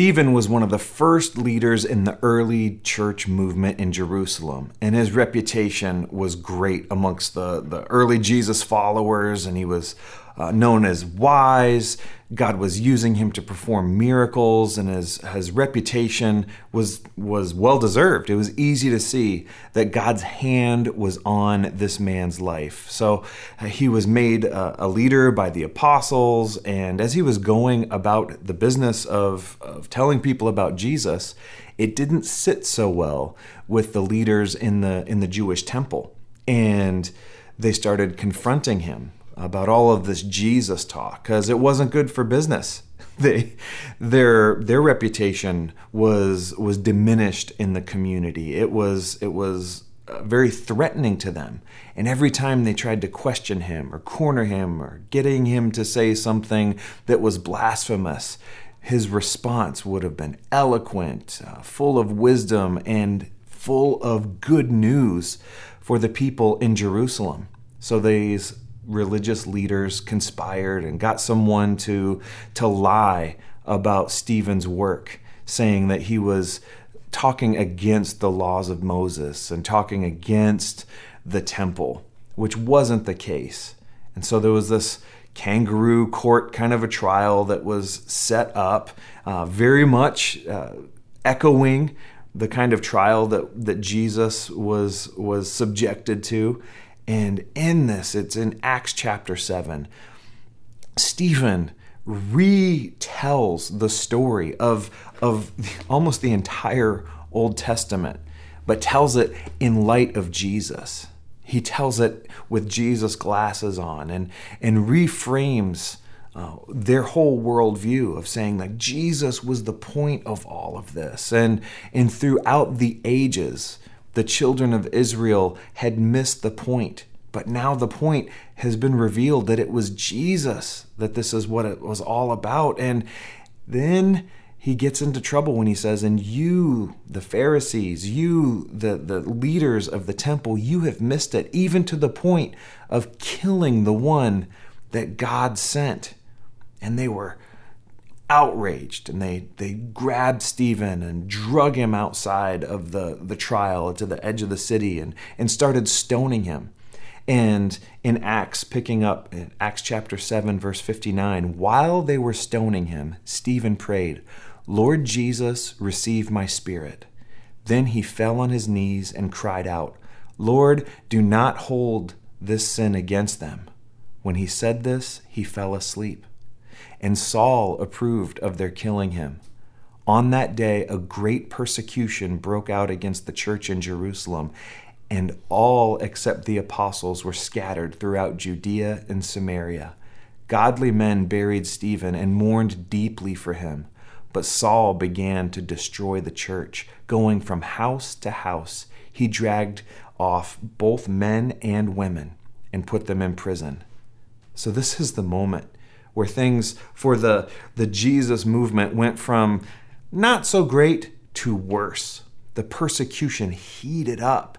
Stephen was one of the first leaders in the early church movement in Jerusalem, and his reputation was great amongst the, the early Jesus followers, and he was uh, known as wise. God was using him to perform miracles, and his, his reputation was, was well deserved. It was easy to see that God's hand was on this man's life. So uh, he was made a, a, leader by the apostles, and as he was going about the business of, of telling people about Jesus, it didn't sit so well with the leaders in the in the Jewish temple. And they started confronting him about all of this Jesus talk because it wasn't good for business. They, their their reputation was was diminished in the community. It was it was uh, very threatening to them. And every time they tried to question him or corner him or getting him to say something that was blasphemous, his response would have been eloquent, uh, full of wisdom, and full of good news for the people in Jerusalem. So these religious leaders conspired and got someone to to lie about Stephen's work, saying that he was talking against the laws of Moses and talking against the temple, which wasn't the case. And so there was this kangaroo court kind of a trial that was set up, uh, very much uh, echoing the kind of trial that, that Jesus was was subjected to. And in this, it's in Acts chapter 7. Stephen retells the story of, of almost the entire Old Testament, but tells it in light of Jesus. He tells it with Jesus' glasses on and, and reframes uh, their whole worldview of saying that Jesus was the point of all of this. And, and throughout the ages, the children of Israel had missed the point. But now the point has been revealed that it was Jesus, that this is what it was all about. And then he gets into trouble when he says, And you, the Pharisees, you, the, the leaders of the temple, you have missed it, even to the point of killing the one that God sent. And they were outraged and they, they grabbed Stephen and drug him outside of the, the trial to the edge of the city and, and started stoning him. And in Acts, picking up in Acts chapter 7, verse 59, while they were stoning him, Stephen prayed, Lord Jesus, receive my spirit. Then he fell on his knees and cried out, Lord, do not hold this sin against them. When he said this, he fell asleep and Saul approved of their killing him. On that day, a great persecution broke out against the church in Jerusalem, and all except the apostles were scattered throughout Judea and Samaria. Godly men buried Stephen and mourned deeply for him. But Saul began to destroy the church, going from house to house. He dragged off both men and women and put them in prison. So, this is the moment where things for the, the Jesus movement went from not so great to worse. The persecution heated up.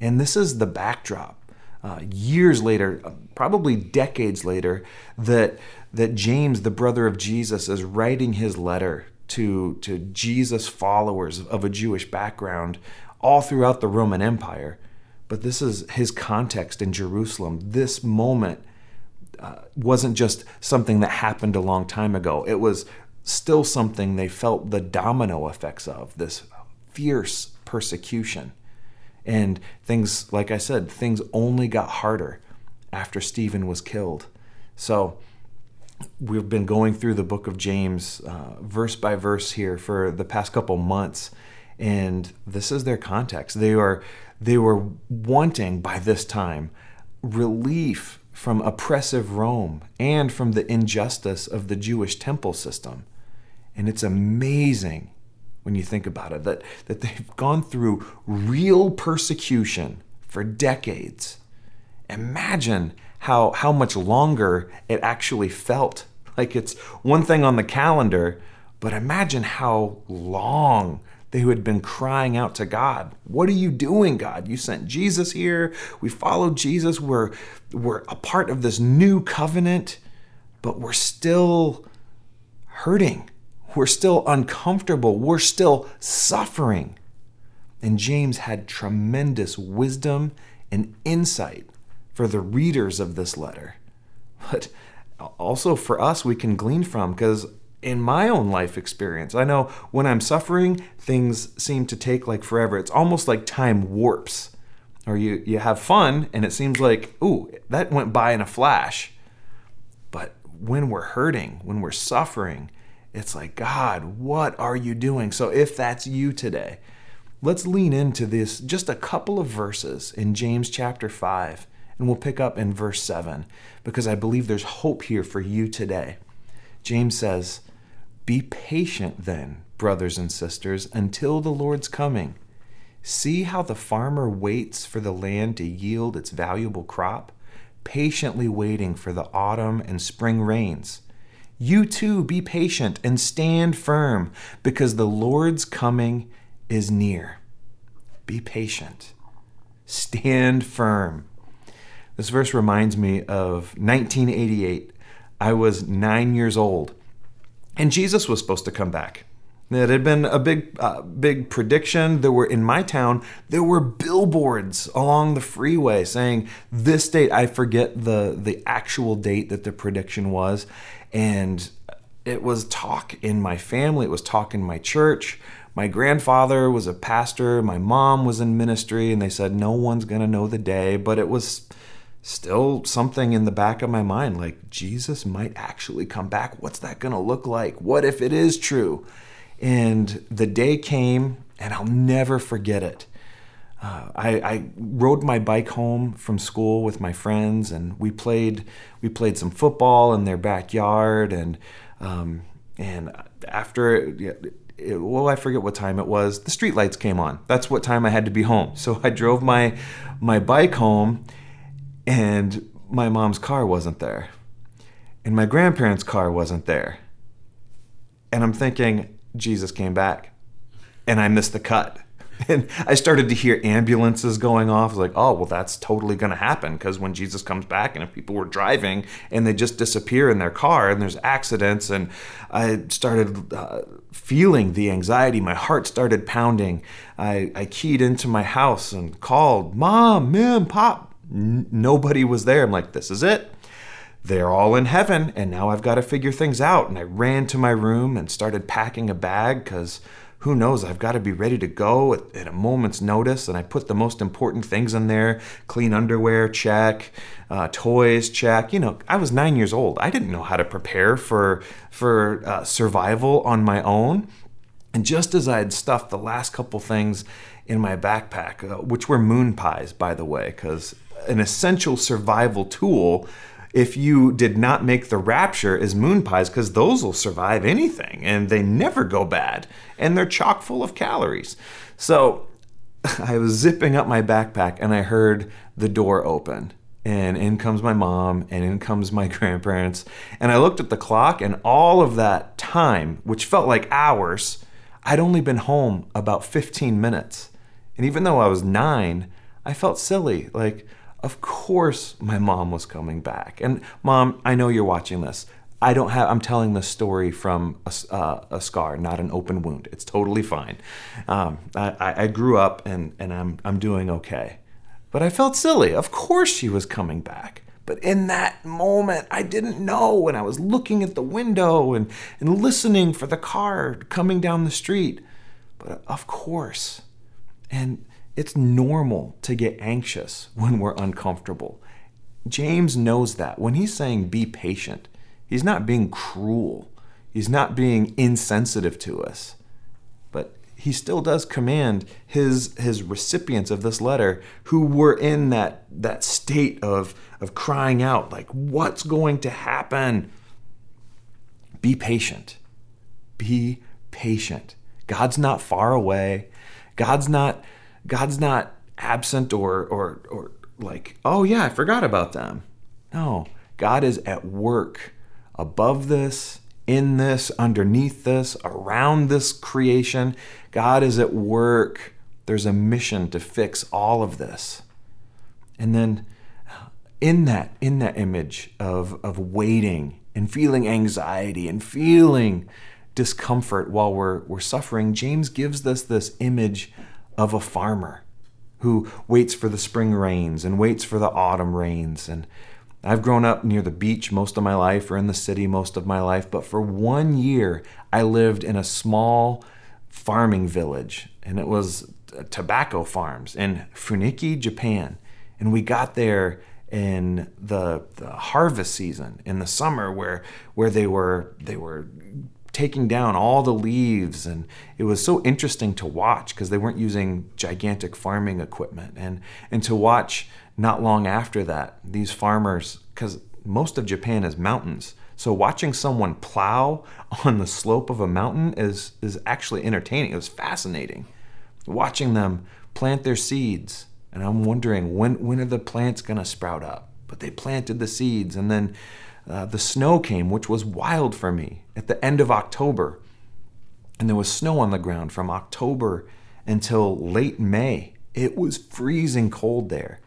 And this is the backdrop. Uh, years later, probably decades later, that, that James, the brother of Jesus, is writing his letter to, to Jesus followers of a Jewish background all throughout the Roman Empire. But this is his context in Jerusalem, this moment uh, wasn't just something that happened a long time ago. It was still something they felt the domino effects of this fierce persecution. And things, like I said, things only got harder after Stephen was killed. So we've been going through the book of James uh, verse by verse here for the past couple months. And this is their context. They are they were wanting by this time relief from oppressive Rome and from the injustice of the Jewish temple system. And it's amazing when you think about it that, that they've gone through real persecution for decades. Imagine how, how much longer it actually felt. Like it's one thing on the calendar, but imagine how long they who had been crying out to God, What are you doing, God? You sent Jesus here. We followed Jesus. We're, we're a part of this new covenant, but we're still hurting. We're still uncomfortable. We're still suffering. And James had tremendous wisdom and insight for the readers of this letter. But also for us, we can glean from because in my own life experience, I know when I'm suffering, things seem to take like forever. It's almost like time warps. Or you, you have fun and it seems like, ooh, that went by in a flash. But when we're hurting, when we're suffering, it's like, God, what are you doing? So if that's you today, let's lean into this just a couple of verses in James chapter 5, and we'll pick up in verse 7 because I believe there's hope here for you today. James says, Be patient then, brothers and sisters, until the Lord's coming. See how the farmer waits for the land to yield its valuable crop, patiently waiting for the autumn and spring rains. You too be patient and stand firm, because the Lord's coming is near. Be patient. Stand firm. This verse reminds me of 1988. I was nine years old, and Jesus was supposed to come back. It had been a big, uh, big prediction. There were in my town, there were billboards along the freeway saying this date. I forget the the actual date that the prediction was, and it was talk in my family, it was talk in my church. My grandfather was a pastor, my mom was in ministry, and they said no one's to know the day, but it was still something in the back of my mind like Jesus might actually come back. What's that going to look like? What if it is true? And the day came, and I'll never forget it. Uh, I, I, rode my bike home from school with my friends, and we played we played some football in their backyard, and um, and after it, it, well, I forget what time it was. The streetlights came on. That's what time I had to be home. So I drove my my bike home, and my mom's car wasn't there, and my grandparents' car wasn't there, and I'm thinking Jesus came back, and I missed the cut and I started to hear ambulances going off. Like, oh, well, that's totally going to happen because when Jesus comes back, and if people were driving and they just disappear in their car and there's accidents, and I started uh, feeling the anxiety. My heart started pounding. I, I keyed into my house and called, Mom, Mim, Pop. Nobody was there. I'm like, this is it they're all in heaven and now I've got to figure things out. And I ran to my room and started packing a bag because who knows, I've got to be ready to go at, at, a moment's notice. And I put the most important things in there clean underwear, check, uh, toys, check. You know, I was nine years old. I didn't know how to prepare for, for uh, survival on my own. And just as I had stuffed the last couple things in my backpack, uh, which were moon pies, by the way, because an essential survival tool if you did not make the rapture as moon pies because those will survive anything and they never go bad and they're chock full of calories. So I was zipping up my backpack and I heard the door open. And in comes my mom, and in comes my grandparents. And I looked at the clock, and all of that time, which felt like hours, I'd only been home about 15 minutes. And even though I was nine, I felt silly. Like, of course my mom was coming back. And mom, I know you're watching this. I don't have, I'm telling this story from a, uh, a scar, not an open wound. It's totally fine. Um, I, I grew up and, and I'm, I'm doing okay. But I felt silly. Of course she was coming back. But in that moment, I didn't know. And I was looking at the window and, and listening for the car coming down the street. But of course. And it's normal to get anxious when we're uncomfortable. James knows that. When he's saying be patient, he's not being cruel, he's not being insensitive to us. But he still does command his his recipients of this letter who were in that that state of of crying out like what's going to happen be patient be patient god's not far away god's not God's not absent or or or like, oh yeah, I forgot about them. No, God is at work above this, in this, underneath this, around this creation. God is at work. There's a mission to fix all of this. And then in that in that image of of waiting and feeling anxiety and feeling discomfort while we're, we're suffering, James gives us this image of a farmer who waits for the spring rains and waits for the autumn rains. And I've grown up near the beach most of my life or in the city most of my life, but for one year I lived in a small farming village, and it was tobacco farms in Funiki, Japan. And we got there in the, the harvest season in the summer where where they were they were taking down all the leaves and it was so interesting to watch because they weren't using gigantic farming equipment. And and to watch not long after that these farmers cuz most of Japan is mountains so watching someone plow on the slope of a mountain is is actually entertaining. It was fascinating watching them plant their seeds. And I'm wondering when when are the plants going to sprout up? But they planted the seeds and then uh, the snow came, which was wild for me, at the end of October. And there was snow on the ground from October until late May. It was freezing cold there.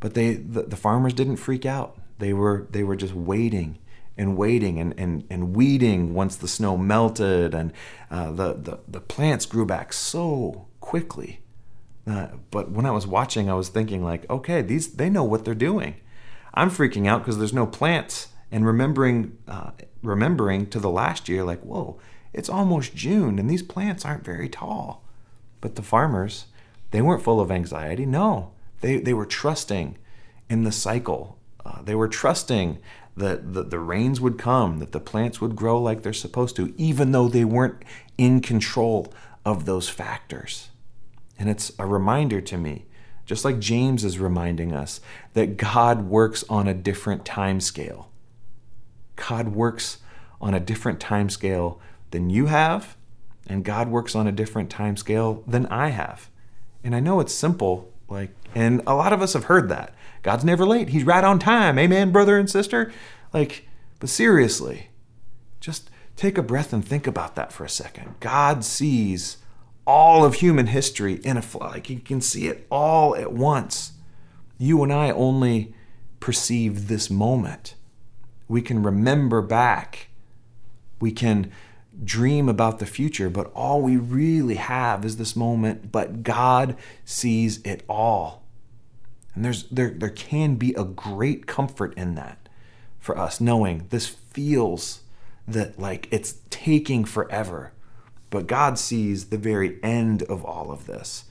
But they, the, the farmers didn't freak out. They were, they were just waiting and waiting and, and, and weeding once the snow melted. And uh, the, the, the plants grew back so quickly. Uh, but when I was watching, I was thinking like, okay, these they know what they're doing. I'm freaking out because there's no plants and remembering uh, remembering to the last year like whoa it's almost june and these plants aren't very tall. But the farmers they weren't full of anxiety no. They, they were trusting in the cycle. Uh, they were trusting that the, the rains would come that the plants would grow like they're supposed to even though they weren't in control of those factors. And it's a reminder to me just like james is reminding us that god works on a different time scale God works on a different time scale than you have, and God works on a different time scale than I have. And I know it's simple, like, and a lot of us have heard that. God's never late. He's right on time. Amen, brother and sister. Like, but seriously, just take a breath and think about that for a second. God sees all of human history in a like you can see it all at once. You and I only perceive this moment. We can remember back. We can dream about the future, but all we really have is this moment, but God sees it all. And there's there there can be a great comfort in that for us knowing this feels that like it's taking forever. But God sees the very end of all of this.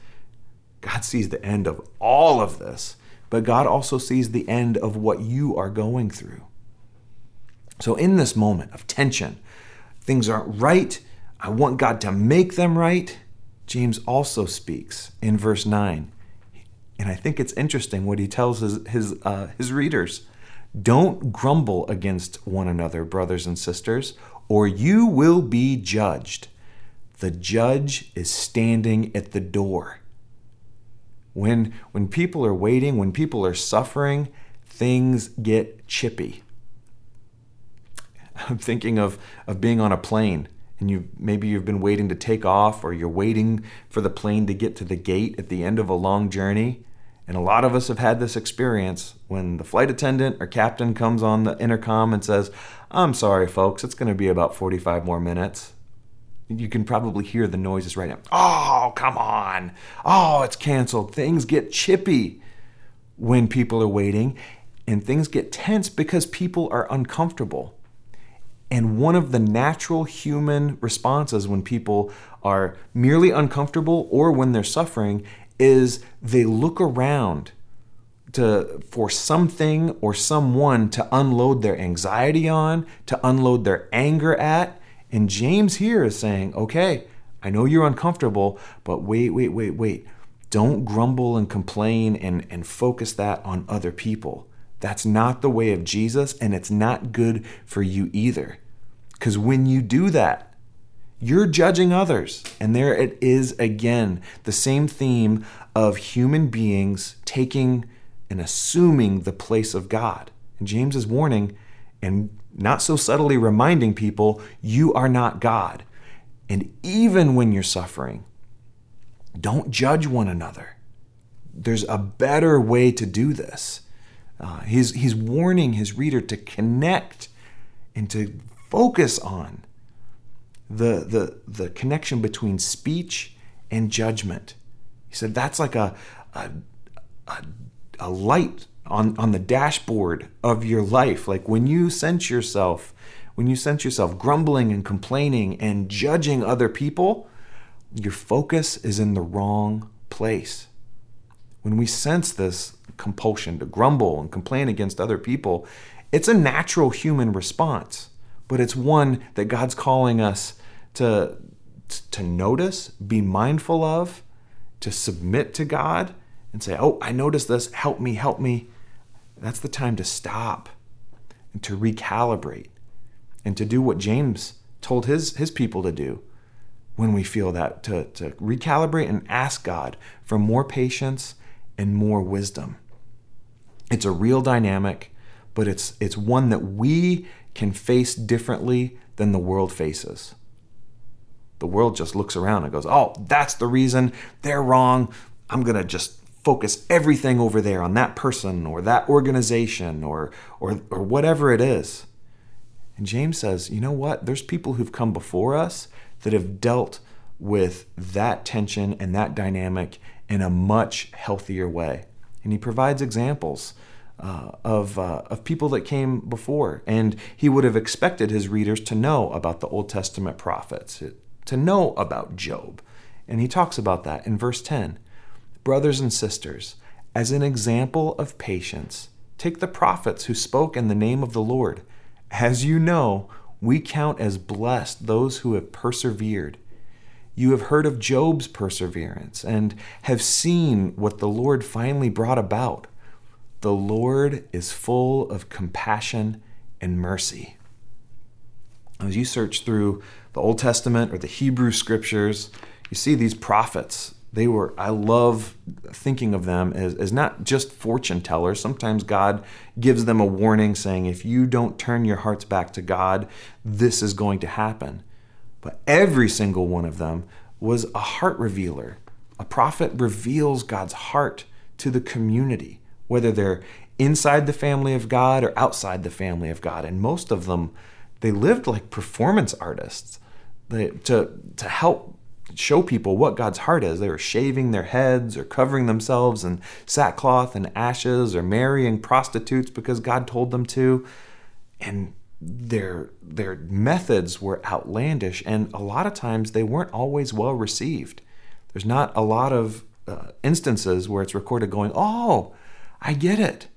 God sees the end of all of this, but God also sees the end of what you are going through. So, in this moment of tension, things aren't right. I want God to make them right. James also speaks in verse 9. And I think it's interesting what he tells his, his, uh, his readers. Don't grumble against one another, brothers and sisters, or you will be judged. The judge is standing at the door. When, when people are waiting, when people are suffering, things get chippy. I'm thinking of, of being on a plane and you maybe you've been waiting to take off or you're waiting for the plane to get to the gate at the end of a long journey. And a lot of us have had this experience when the flight attendant or captain comes on the intercom and says, I'm sorry, folks, it's going to be about 45 more minutes. You can probably hear the noises right now. Oh, come on. Oh, it's canceled. Things get chippy when people are waiting, and things get tense because people are uncomfortable. And one of the natural human responses when people are merely uncomfortable or when they're suffering is they look around to for something or someone to unload their anxiety on, to unload their anger at. And James here is saying, "Okay, I know you're uncomfortable, but wait, wait, wait, wait. Don't grumble and complain and, and focus that on other people. That's not the way of Jesus, and it's not good for you either. Because when you do that, you're judging others. And there it is again the same theme of human beings taking and assuming the place of God. And James is warning and not so subtly reminding people you are not God. And even when you're suffering, don't judge one another. There's a better way to do this. Uh, he's, he's warning his reader to connect and to focus on the, the, the connection between speech and judgment. He said that's like a, a, a, a light on, on the dashboard of your life. Like when you sense yourself, when you sense yourself grumbling and complaining and judging other people, your focus is in the wrong place. When we sense this compulsion to grumble and complain against other people, it's a natural human response, but it's one that God's calling us to, to notice, be mindful of, to submit to God and say, Oh, I noticed this, help me, help me. That's the time to stop and to recalibrate and to do what James told his, his people to do when we feel that, to, to recalibrate and ask God for more patience and more wisdom. It's a real dynamic, but it's, it's one that we can face differently than the world faces. The world just looks around and goes, oh, that's the reason. They're wrong. I'm going to just focus everything over there on that person or that organization or, or, or whatever it is. And James says, you know what? There's people who've come before us that have dealt with that tension and that dynamic in a much healthier way. And he provides examples uh, of, uh, of people that came before. And he would have expected his readers to know about the Old Testament prophets, to know about Job. And he talks about that in verse 10. Brothers and sisters, as an example of patience, take the prophets who spoke in the name of the Lord. As you know, we count as blessed those who have persevered. You have heard of Job's perseverance and have seen what the Lord finally brought about. The Lord is full of compassion and mercy. As you search through the Old Testament or the Hebrew scriptures, you see these prophets. They were, I love thinking of them as, as not just fortune tellers. Sometimes God gives them a warning saying, if you don't turn your hearts back to God, this is going to happen. But every single one of them was a heart revealer. A prophet reveals God's heart to the community, whether they're inside the family of God or outside the family of God. And most of them, they lived like performance artists they, to, to help show people what God's heart is. They were shaving their heads or covering themselves in sackcloth and ashes or marrying prostitutes because God told them to. And their their methods were outlandish and a lot of times they weren't always well received. There's not a lot of uh, instances where it's recorded going, "Oh, I get it."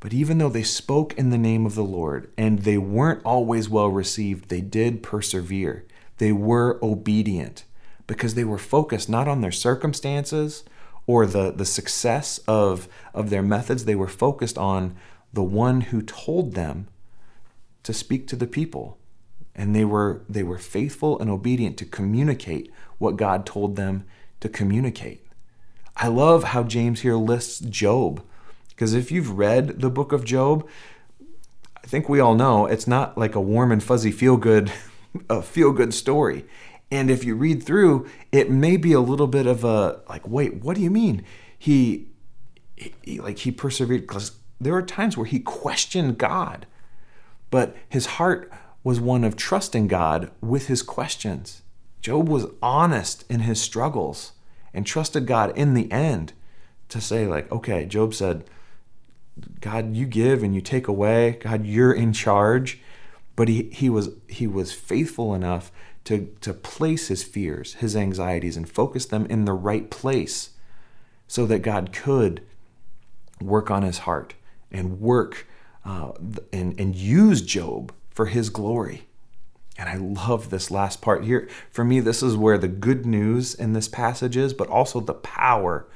But even though they spoke in the name of the Lord and they weren't always well received, they did persevere. They were obedient because they were focused not on their circumstances or the, the success of, of their methods. They were focused on the one who told them to speak to the people. And they were, they were faithful and obedient to communicate what God told them to communicate. I love how James here lists Job because if you've read the book of Job, I think we all know it's not like a warm and fuzzy feel good a feel good story. And if you read through, it may be a little bit of a like, wait, what do you mean? He, he like he persevered because there are times where he questioned God, but his heart was one of trusting God with his questions. Job was honest in his struggles and trusted God in the end to say, like, okay, Job said, God, you give and you take away. God, you're in charge. But he, he was he was faithful enough to, to place his fears, his anxieties, and focus them in the right place so that God could work on his heart and work uh, and, and use Job for his glory. And I love this last part here. For me, this is where the good news in this passage is, but also the power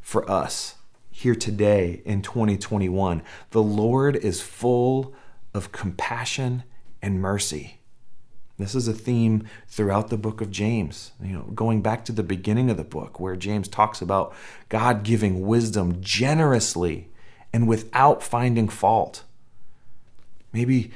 for us here today in 2021. The Lord is full of compassion and mercy. This is a theme throughout the book of James. You know, going back to the beginning of the book where James talks about God giving wisdom generously and without finding fault. Maybe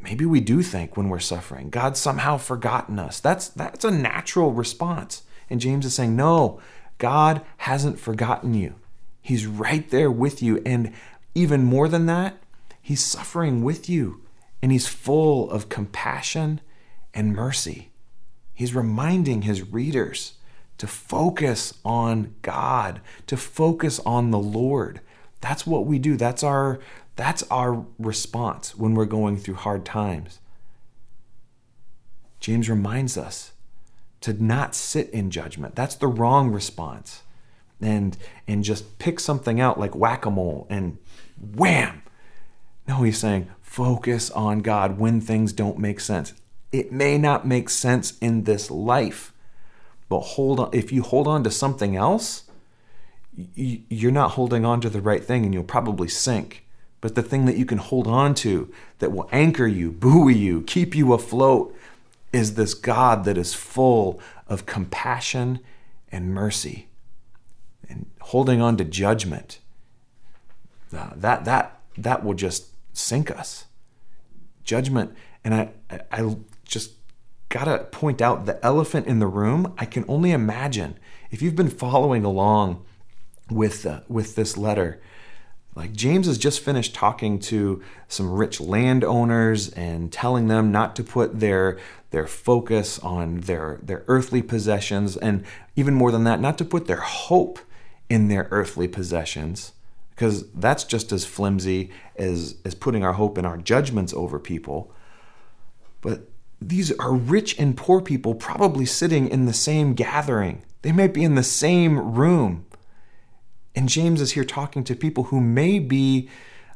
maybe we do think when we're suffering, God's somehow forgotten us. That's that's a natural response. And James is saying, "No, God hasn't forgotten you. He's right there with you. And even more than that, He's suffering with you. And He's full of compassion and mercy. He's reminding his readers to focus on God, to focus on the Lord. That's what we do. That's our that's our response when we're going through hard times. James reminds us to not sit in judgment. That's the wrong response. And and just pick something out like whack-a-mole and wham. No, he's saying focus on God when things don't make sense. It may not make sense in this life, but hold on if you hold on to something else, you're not holding on to the right thing and you'll probably sink. But the thing that you can hold on to that will anchor you, buoy you, keep you afloat is this God that is full of compassion and mercy. And holding on to judgment, that, that, that will just sink us. Judgment, and I, I just gotta point out the elephant in the room. I can only imagine if you've been following along with uh, with this letter. Like James has just finished talking to some rich landowners and telling them not to put their their focus on their their earthly possessions and even more than that not to put their hope in their earthly possessions because that's just as flimsy as as putting our hope in our judgments over people. But these are rich and poor people probably sitting in the same gathering. They might be in the same room and James is here talking to people who may be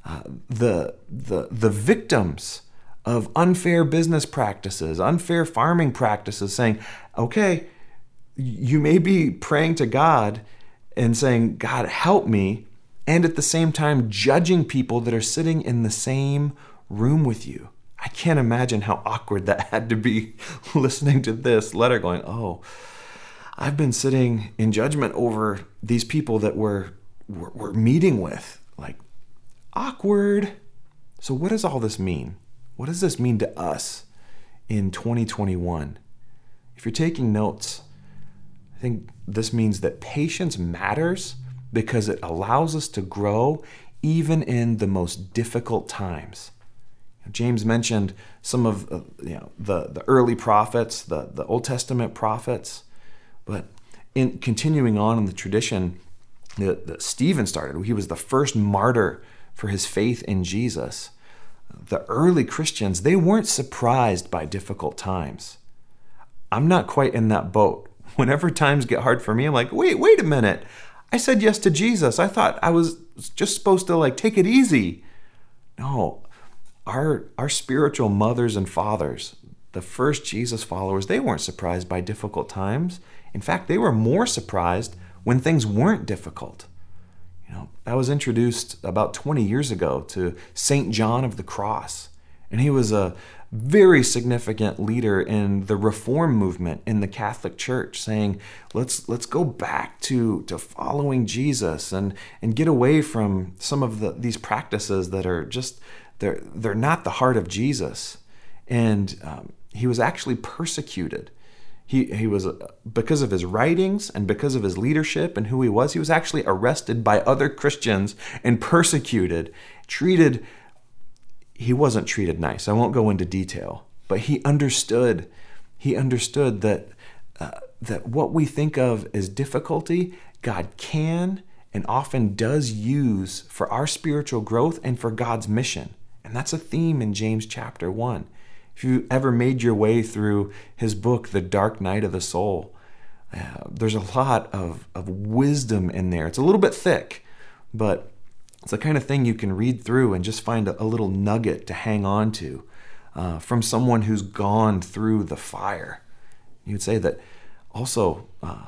uh, the, the, the victims of unfair business practices, unfair farming practices, saying, okay, you may be praying to God and saying, God, help me, and at the same time judging people that are sitting in the same room with you. I can't imagine how awkward that had to be listening to this letter going, oh, I've been sitting in judgment over these people that we're, we're, we're meeting with. Like, awkward. So, what does all this mean? What does this mean to us in 2021? If you're taking notes, I think this means that patience matters because it allows us to grow even in the most difficult times. James mentioned some of uh, you know, the, the early prophets, the, the Old Testament prophets. But in continuing on in the tradition that, that Stephen started, he was the first martyr for his faith in Jesus. The early Christians, they weren't surprised by difficult times. I'm not quite in that boat. Whenever times get hard for me, I'm like, wait, wait a minute. I said yes to Jesus. I thought I was just supposed to like take it easy. No, our our spiritual mothers and fathers, the first Jesus followers, they weren't surprised by difficult times. In fact, they were more surprised when things weren't difficult. You know, I was introduced about 20 years ago to St. John of the Cross, and he was a very significant leader in the reform movement in the Catholic Church, saying, let's let's go back to, to following Jesus and, and get away from some of the, these practices that are just they're they're not the heart of Jesus. And um, he was actually persecuted he, he was uh, because of his writings and because of his leadership and who he was he was actually arrested by other christians and persecuted treated he wasn't treated nice. I won't go into detail but he understood he understood that uh, that what we think of as difficulty god can and often does use for our spiritual growth and for god's mission. And that's a theme in james chapter 1 if you ever made your way through his book, The Dark Night of the Soul, uh, there's a lot of, of wisdom in there. It's a little bit thick, but it's the kind of thing you can read through and just find a, little nugget to hang on to uh, from someone who's gone through the fire. You'd say that also, uh,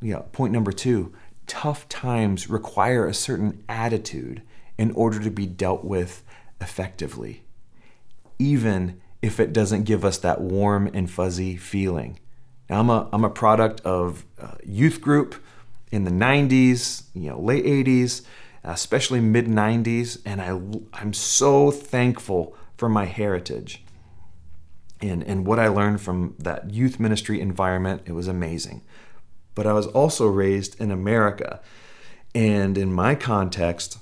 yeah, point number two tough times require a certain attitude in order to be dealt with effectively, even if it doesn't give us that warm and fuzzy feeling. Now, I'm a, I'm a product of a youth group in the 90s, you know, late 80s, especially mid 90s, and I, I'm so thankful for my heritage and, and what I learned from that youth ministry environment. It was amazing. But I was also raised in America, and in my context,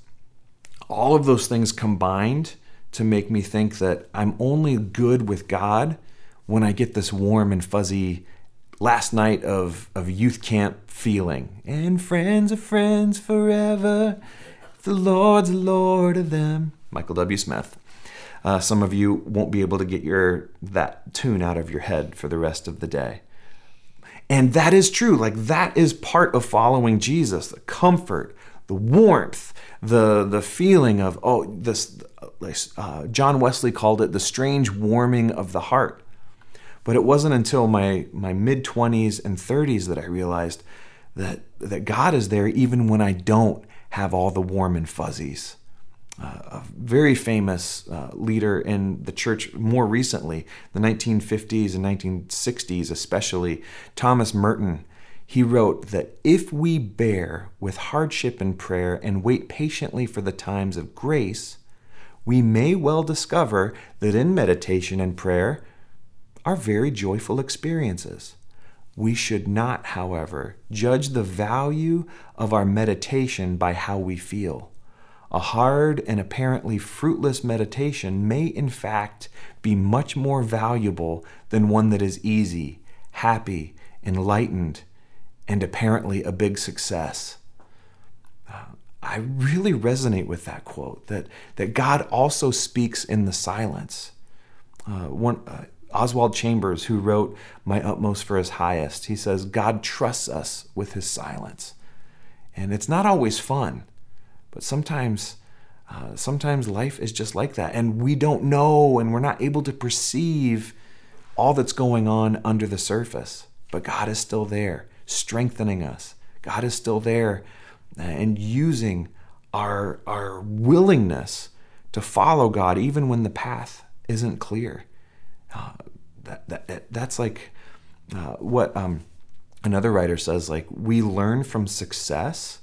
all of those things combined to make me think that I'm only good with God when I get this warm and fuzzy last night of, of youth camp feeling. And friends are friends forever. The Lord's the Lord of them. Michael W. Smith. Uh, some of you won't be able to get your that tune out of your head for the rest of the day. And that is true. Like that is part of following Jesus. The comfort, the warmth, the the feeling of oh this. Uh, John Wesley called it the strange warming of the heart. But it wasn't until my my mid 20s and 30s that I realized that that God is there even when I don't have all the warm and fuzzies. Uh, a very famous uh, leader in the church more recently, the 1950s and 1960s especially, Thomas Merton. He wrote that if we bear with hardship in prayer and wait patiently for the times of grace, we may well discover that in meditation and prayer are very joyful experiences. We should not, however, judge the value of our meditation by how we feel. A hard and apparently fruitless meditation may, in fact, be much more valuable than one that is easy, happy, enlightened, and apparently a big success. Uh, I really resonate with that quote that, that God also speaks in the silence. Uh, one, uh, Oswald Chambers, who wrote My Utmost for His Highest, he says, God trusts us with His silence. And it's not always fun, but sometimes. Uh, sometimes life is just like that, and we don't know, and we're not able to perceive all that's going on under the surface. But God is still there, strengthening us. God is still there uh, and using our, our willingness to follow God even when the path isn't clear. Uh, that, that, that's like uh, what um, another writer says like we learn from success.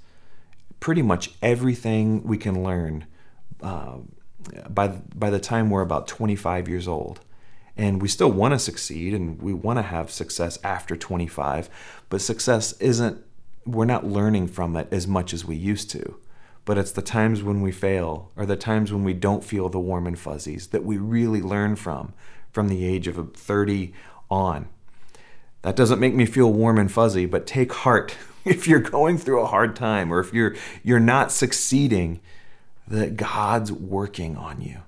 Pretty much everything we can learn uh, by by the time we're about 25 years old. And we still want to succeed and we want to have success after 25 but success isn't we're not learning from it as much as we used to. But it's the times when we fail or the times when we don't feel the warm and fuzzies that we really learn from from the age of 30 on. That doesn't make me feel warm and fuzzy, but take heart if you're going through a hard time or if you're you're not succeeding that God's working on you.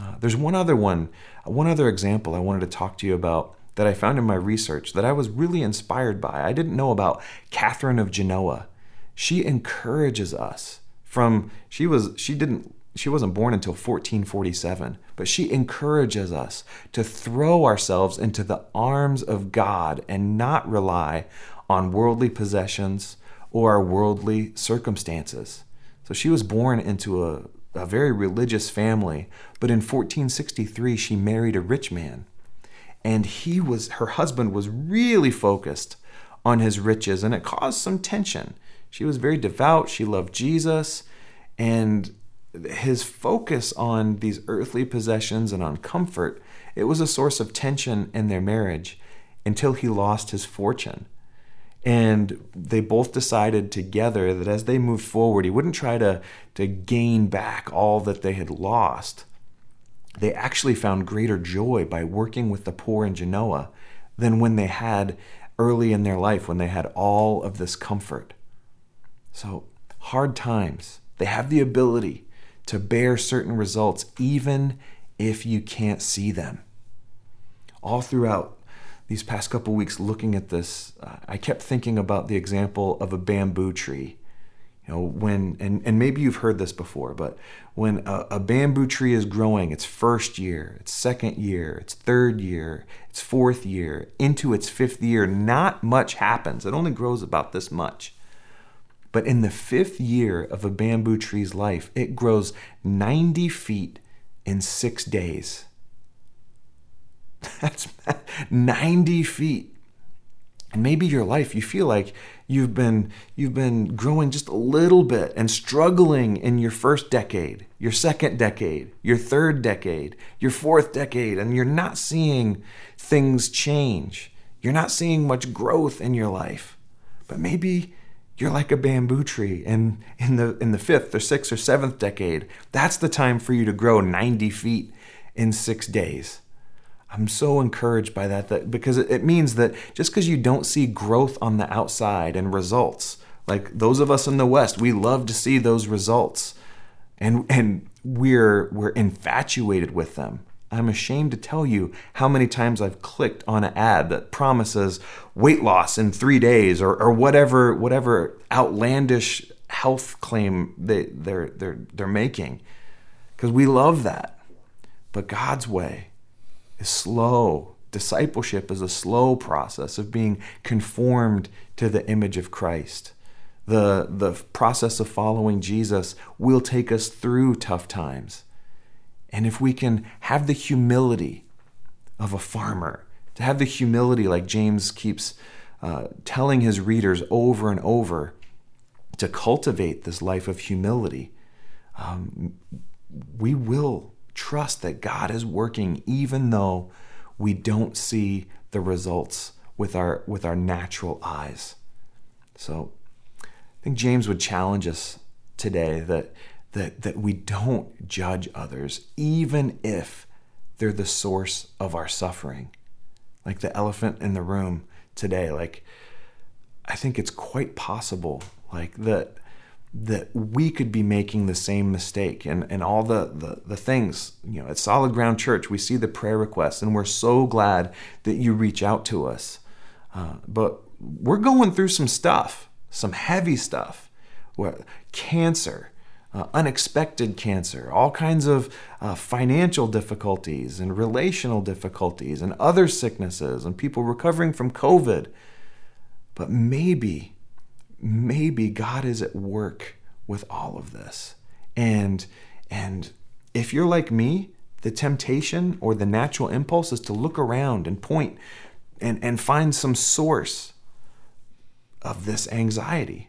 Uh, there's one other one, one other example I wanted to talk to you about that I found in my research that I was really inspired by. I didn't know about Catherine of Genoa. She encourages us from she was she didn't she wasn't born until 1447, but she encourages us to throw ourselves into the arms of God and not rely on worldly possessions or our worldly circumstances. So she was born into a, a very religious family, but in 1463 she married a rich man. And he was her husband was really focused on his riches and it caused some tension. She was very devout, she loved Jesus, and his focus on these earthly possessions and on comfort, it was a source of tension in their marriage until he lost his fortune. And they both decided together that as they moved forward, he wouldn't try to, to gain back all that they had lost. They actually found greater joy by working with the poor in Genoa than when they had early in their life, when they had all of this comfort. So, hard times, they have the ability to bear certain results, even if you can't see them. All throughout these past couple weeks, looking at this, uh, I kept thinking about the example of a bamboo tree. You know, when, and, and maybe you've heard this before, but when a, a bamboo tree is growing, its first year, its second year, its third year, its fourth year, into its fifth year, not much happens. It only grows about this much. But in the fifth year of a bamboo tree's life, it grows 90 feet in six days. That's 90 feet. And maybe your life, you feel like you've been you've been growing just a little bit and struggling in your first decade, your second decade, your third decade, your fourth decade, and you're not seeing things change. You're not seeing much growth in your life. But maybe you're like a bamboo tree and in the in the fifth or sixth or seventh decade that's the time for you to grow 90 feet in six days I'm so encouraged by that, that because it means that just because you don't see growth on the outside and results, like those of us in the West, we love to see those results. And and we're we're infatuated with them. I'm ashamed to tell you how many times I've clicked on an ad that promises weight loss in three days or, or whatever whatever outlandish health claim they, they're they're they're making. Because we love that. But God's way is slow. Discipleship is a slow process of being conformed to the image of Christ. The, the process of following Jesus will take us through tough times. And if we can have the humility of a farmer, to have the humility, like James keeps uh, telling his readers over and over, to cultivate this life of humility, um, we will trust that God is working even though we don't see the results with our with our natural eyes. So I think James would challenge us today that that that we don't judge others even if they're the source of our suffering. Like the elephant in the room today, like I think it's quite possible like that that we could be making the same mistake and, and all the, the, the things you know at solid ground church we see the prayer requests and we're so glad that you reach out to us uh, but we're going through some stuff some heavy stuff where cancer uh, unexpected cancer all kinds of uh, financial difficulties and relational difficulties and other sicknesses and people recovering from covid but maybe maybe God is at work with all of this. And and if you're like me, the temptation or the natural impulse is to look around and point and, and find some source of this anxiety.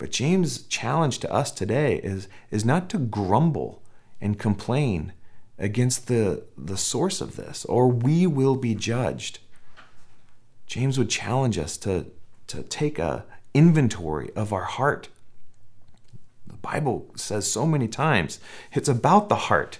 But James' challenge to us today is, is not to grumble and complain against the, the source of this, or we will be judged. James would challenge us to, to take a, inventory of our heart. The Bible says so many times it's about the heart.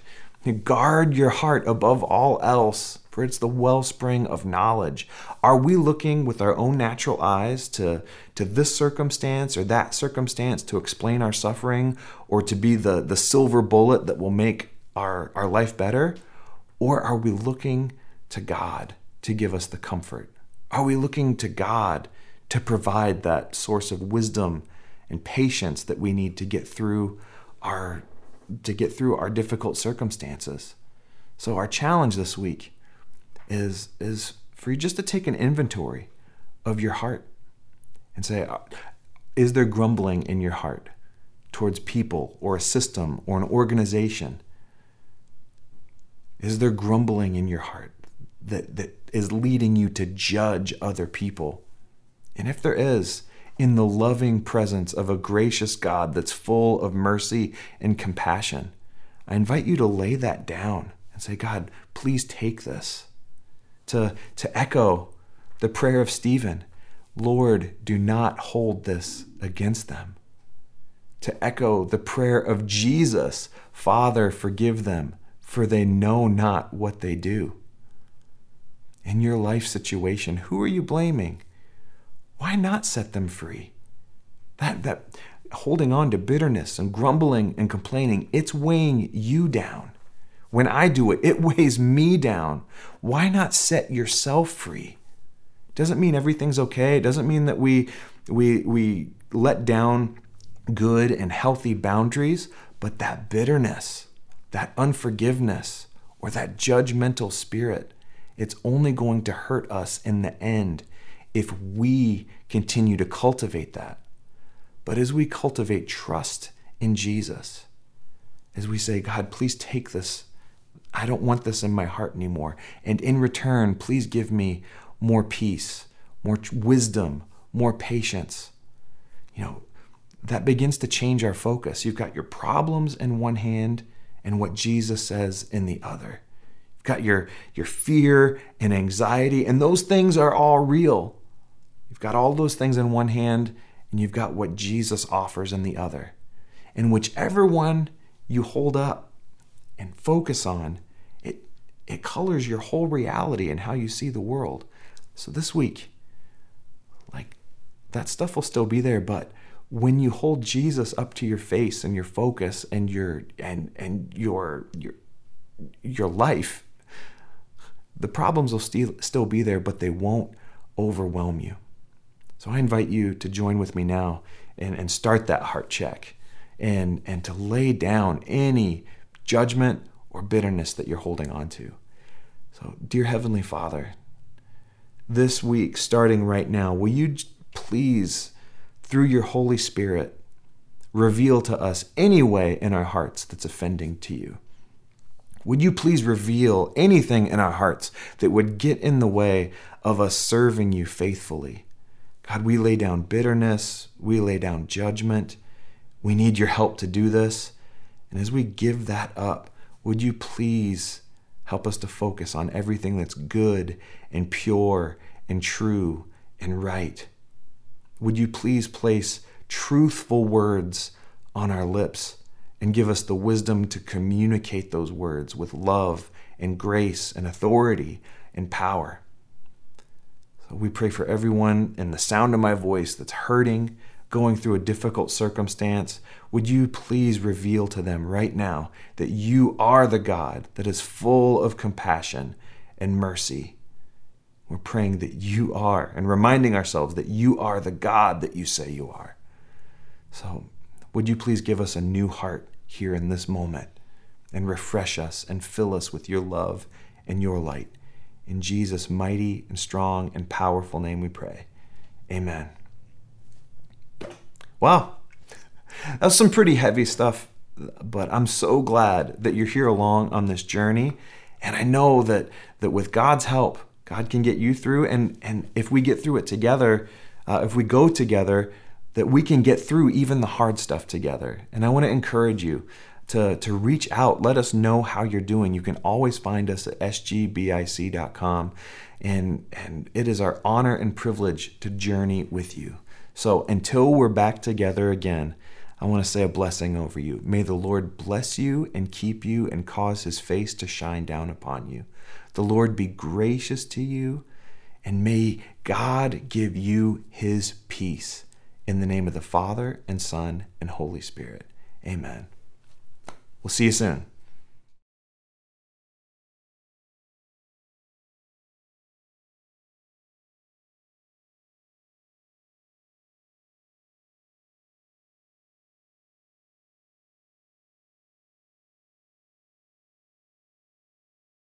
Guard your heart above all else, for it's the wellspring of knowledge. Are we looking with our own natural eyes to, to this circumstance or that circumstance to explain our suffering or to be the, the silver bullet that will make our, our life better? Or are we looking to God to give us the comfort? Are we looking to God to provide that source of wisdom and patience that we need to get through our to get through our difficult circumstances. So our challenge this week is is for you just to take an inventory of your heart and say uh, is there grumbling in your heart towards people or a system or an organization? Is there grumbling in your heart that, that is leading you to judge other people and if there is, in the loving presence of a gracious God that's full of mercy and compassion, I invite you to lay that down and say, God, please take this. To, to echo the prayer of Stephen, Lord, do not hold this against them. To echo the prayer of Jesus, Father, forgive them, for they know not what they do. In your life situation, who are you blaming? why not set them free? That, that holding on to bitterness and grumbling and complaining, it's weighing you down. When I do it, it weighs me down. Why not set yourself free? Doesn't mean everything's okay. It doesn't mean that we we we let down good and healthy boundaries, but that bitterness, that unforgiveness, or that judgmental spirit, it's only going to hurt us in the end if we continue to cultivate that. But as we cultivate trust in Jesus, as we say, God, please take this. I don't want this in my heart anymore. And in return, please give me more peace, more wisdom, more patience. You know, that begins to change our focus. You've got your problems in one hand and what Jesus says in the other. You've got your, your fear and anxiety, and those things are all real. You've got all those things in one hand, and you've got what Jesus offers in the other. And whichever one you hold up and focus on, it colors your whole reality and how you see the world. So this week, like that stuff will still be there, but when you hold Jesus up to your face and your focus and your and and your your your life, the problems will still still be there, but they won't overwhelm you. So I invite you to join with me now and, and start that heart check and and to lay down any judgment or bitterness that you're holding on to. So, dear Heavenly Father, this week, starting right now, will you please, through your Holy Spirit, reveal to us any way in our hearts that's offending to you? Would you please reveal anything in our hearts that would get in the way of us serving you faithfully? God, we lay down bitterness, we lay down judgment. We need your help to do this. And as we give that up, would you please help us to focus on everything that's good and pure and true and right? Would you please place truthful words on our lips and give us the wisdom to communicate those words with love and grace and authority and power? So we pray for everyone in the sound of my voice that's hurting going through a difficult circumstance, would you please reveal to them right now that you are the God that is full of compassion and mercy? We're praying that you are and reminding ourselves that you are the God that you say you are. So, would you please give us a new heart here in this moment and refresh us and fill us with your love and your light? In Jesus' mighty and strong and powerful name we pray. Amen. Wow. That's some pretty heavy stuff, but I'm so glad that you're here along on this journey. And I know that that with God's help, God can get you through. And and if we get through it together, uh, if we go together, that we can get through even the hard stuff together. And I want to encourage you to, to reach out. Let us know how you're doing. You can always find us at sgbic.com. And, and it is our honor and privilege to journey with you. So until we're back together again, I want to say a blessing over you. May the Lord bless you and keep you and cause his face to shine down upon you. The Lord be gracious to you, and may God give you his peace. In the name of the Father, and Son, and Holy Spirit. Amen. We'll see you soon.